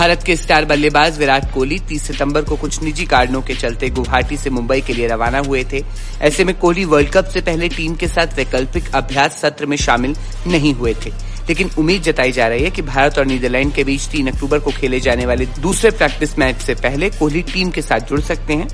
भारत के स्टार बल्लेबाज विराट कोहली 30 सितंबर को कुछ निजी कारणों के चलते गुवाहाटी से मुंबई के लिए रवाना हुए थे। ऐसे में कोहली वर्ल्ड कप से पहले टीम के साथ वैकल्पिक अभ्यास सत्र में शामिल नहीं हुए थे। लेकिन उम्मीद जताई जा रही है कि भारत और नीदरलैंड के बीच तीन अक्टूबर को खेले जाने वाले दूसरे प्रैक्टिस मैच से पहले कोहली टीम के साथ जुड़ सकते हैं।